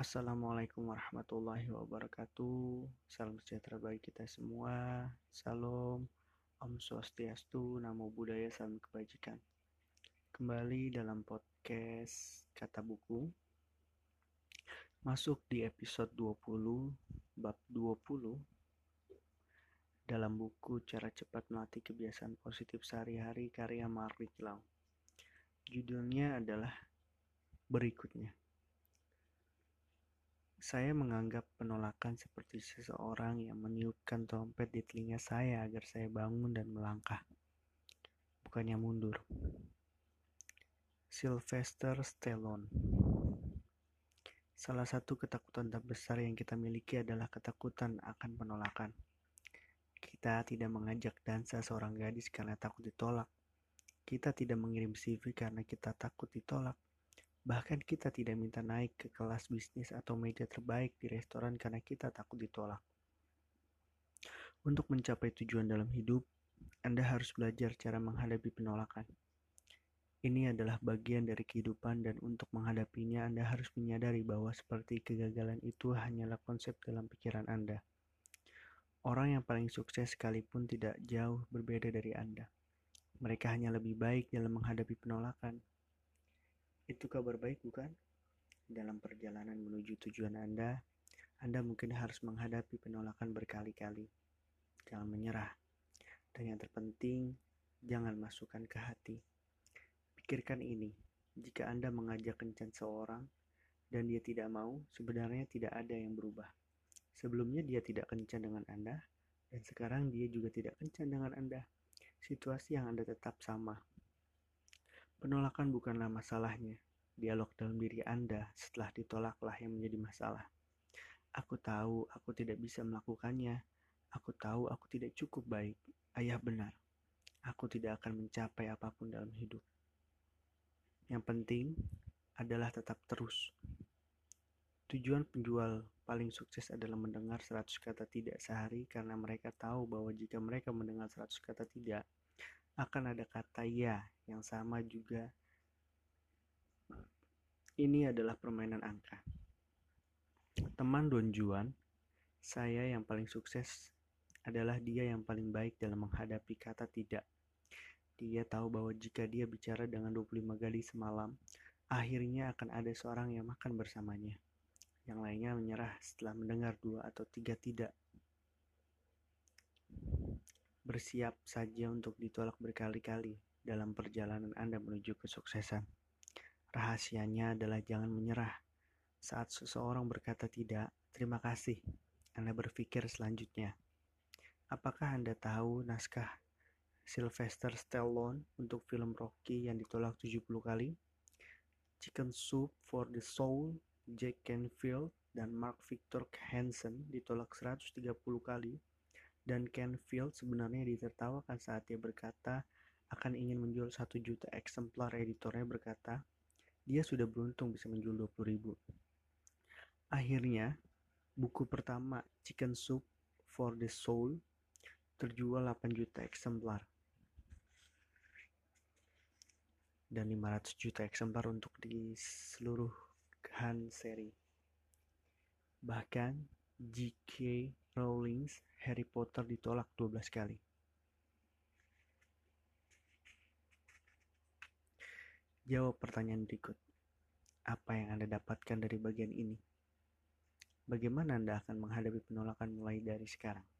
Assalamualaikum warahmatullahi wabarakatuh. Salam sejahtera bagi kita semua. Salam, Om Swastiastu, Namo Buddhaya, Salam Kebajikan. Kembali dalam podcast Kata Buku. Masuk di episode 20, bab 20 dalam buku Cara Cepat Melatih Kebiasaan Positif Sehari-hari karya Mark Lau. Judulnya adalah berikutnya. Saya menganggap penolakan seperti seseorang yang meniupkan trompet di telinga saya agar saya bangun dan melangkah, bukannya mundur. Sylvester Stallone Salah satu ketakutan terbesar yang kita miliki adalah ketakutan akan penolakan. Kita tidak mengajak dansa seorang gadis karena takut ditolak. Kita tidak mengirim CV karena kita takut ditolak Bahkan kita tidak minta naik ke kelas bisnis atau meja terbaik di restoran karena kita takut ditolak. Untuk mencapai tujuan dalam hidup, Anda harus belajar cara menghadapi penolakan. Ini adalah bagian dari kehidupan dan untuk menghadapinya Anda harus menyadari bahwa seperti kegagalan itu hanyalah konsep dalam pikiran Anda. Orang yang paling sukses sekalipun tidak jauh berbeda dari Anda. Mereka hanya lebih baik dalam menghadapi penolakan itu kabar baik bukan? Dalam perjalanan menuju tujuan Anda, Anda mungkin harus menghadapi penolakan berkali-kali. Jangan menyerah. Dan yang terpenting, jangan masukkan ke hati. Pikirkan ini, jika Anda mengajak kencan seorang dan dia tidak mau, sebenarnya tidak ada yang berubah. Sebelumnya dia tidak kencan dengan Anda, dan sekarang dia juga tidak kencan dengan Anda. Situasi yang Anda tetap sama, Penolakan bukanlah masalahnya. Dialog dalam diri Anda setelah ditolaklah yang menjadi masalah. Aku tahu aku tidak bisa melakukannya. Aku tahu aku tidak cukup baik. Ayah benar. Aku tidak akan mencapai apa pun dalam hidup. Yang penting adalah tetap terus. Tujuan penjual paling sukses adalah mendengar 100 kata tidak sehari karena mereka tahu bahwa jika mereka mendengar 100 kata tidak, akan ada kata ya yang sama juga. Ini adalah permainan angka. Teman Don Juan, saya yang paling sukses adalah dia yang paling baik dalam menghadapi kata tidak. Dia tahu bahwa jika dia bicara dengan 25 gadis semalam, akhirnya akan ada seorang yang makan bersamanya. Yang lainnya menyerah setelah mendengar dua atau tiga tidak. Bersiap saja untuk ditolak berkali-kali dalam perjalanan Anda menuju kesuksesan. Rahasianya adalah jangan menyerah. Saat seseorang berkata tidak, terima kasih. Anda berpikir selanjutnya. Apakah Anda tahu naskah Sylvester Stallone untuk film Rocky yang ditolak 70 kali? Chicken Soup for the Soul, Jack Canfield, dan Mark Victor Hansen ditolak 130 kali dan Canfield sebenarnya ditertawakan saat dia berkata akan ingin menjual satu juta eksemplar editornya berkata dia sudah beruntung bisa menjual 20 ribu. Akhirnya, buku pertama Chicken Soup for the Soul terjual 8 juta eksemplar dan 500 juta eksemplar untuk di seluruh Han seri. Bahkan J.K. Rowling Harry Potter ditolak 12 kali. Jawab pertanyaan berikut. Apa yang Anda dapatkan dari bagian ini? Bagaimana Anda akan menghadapi penolakan mulai dari sekarang?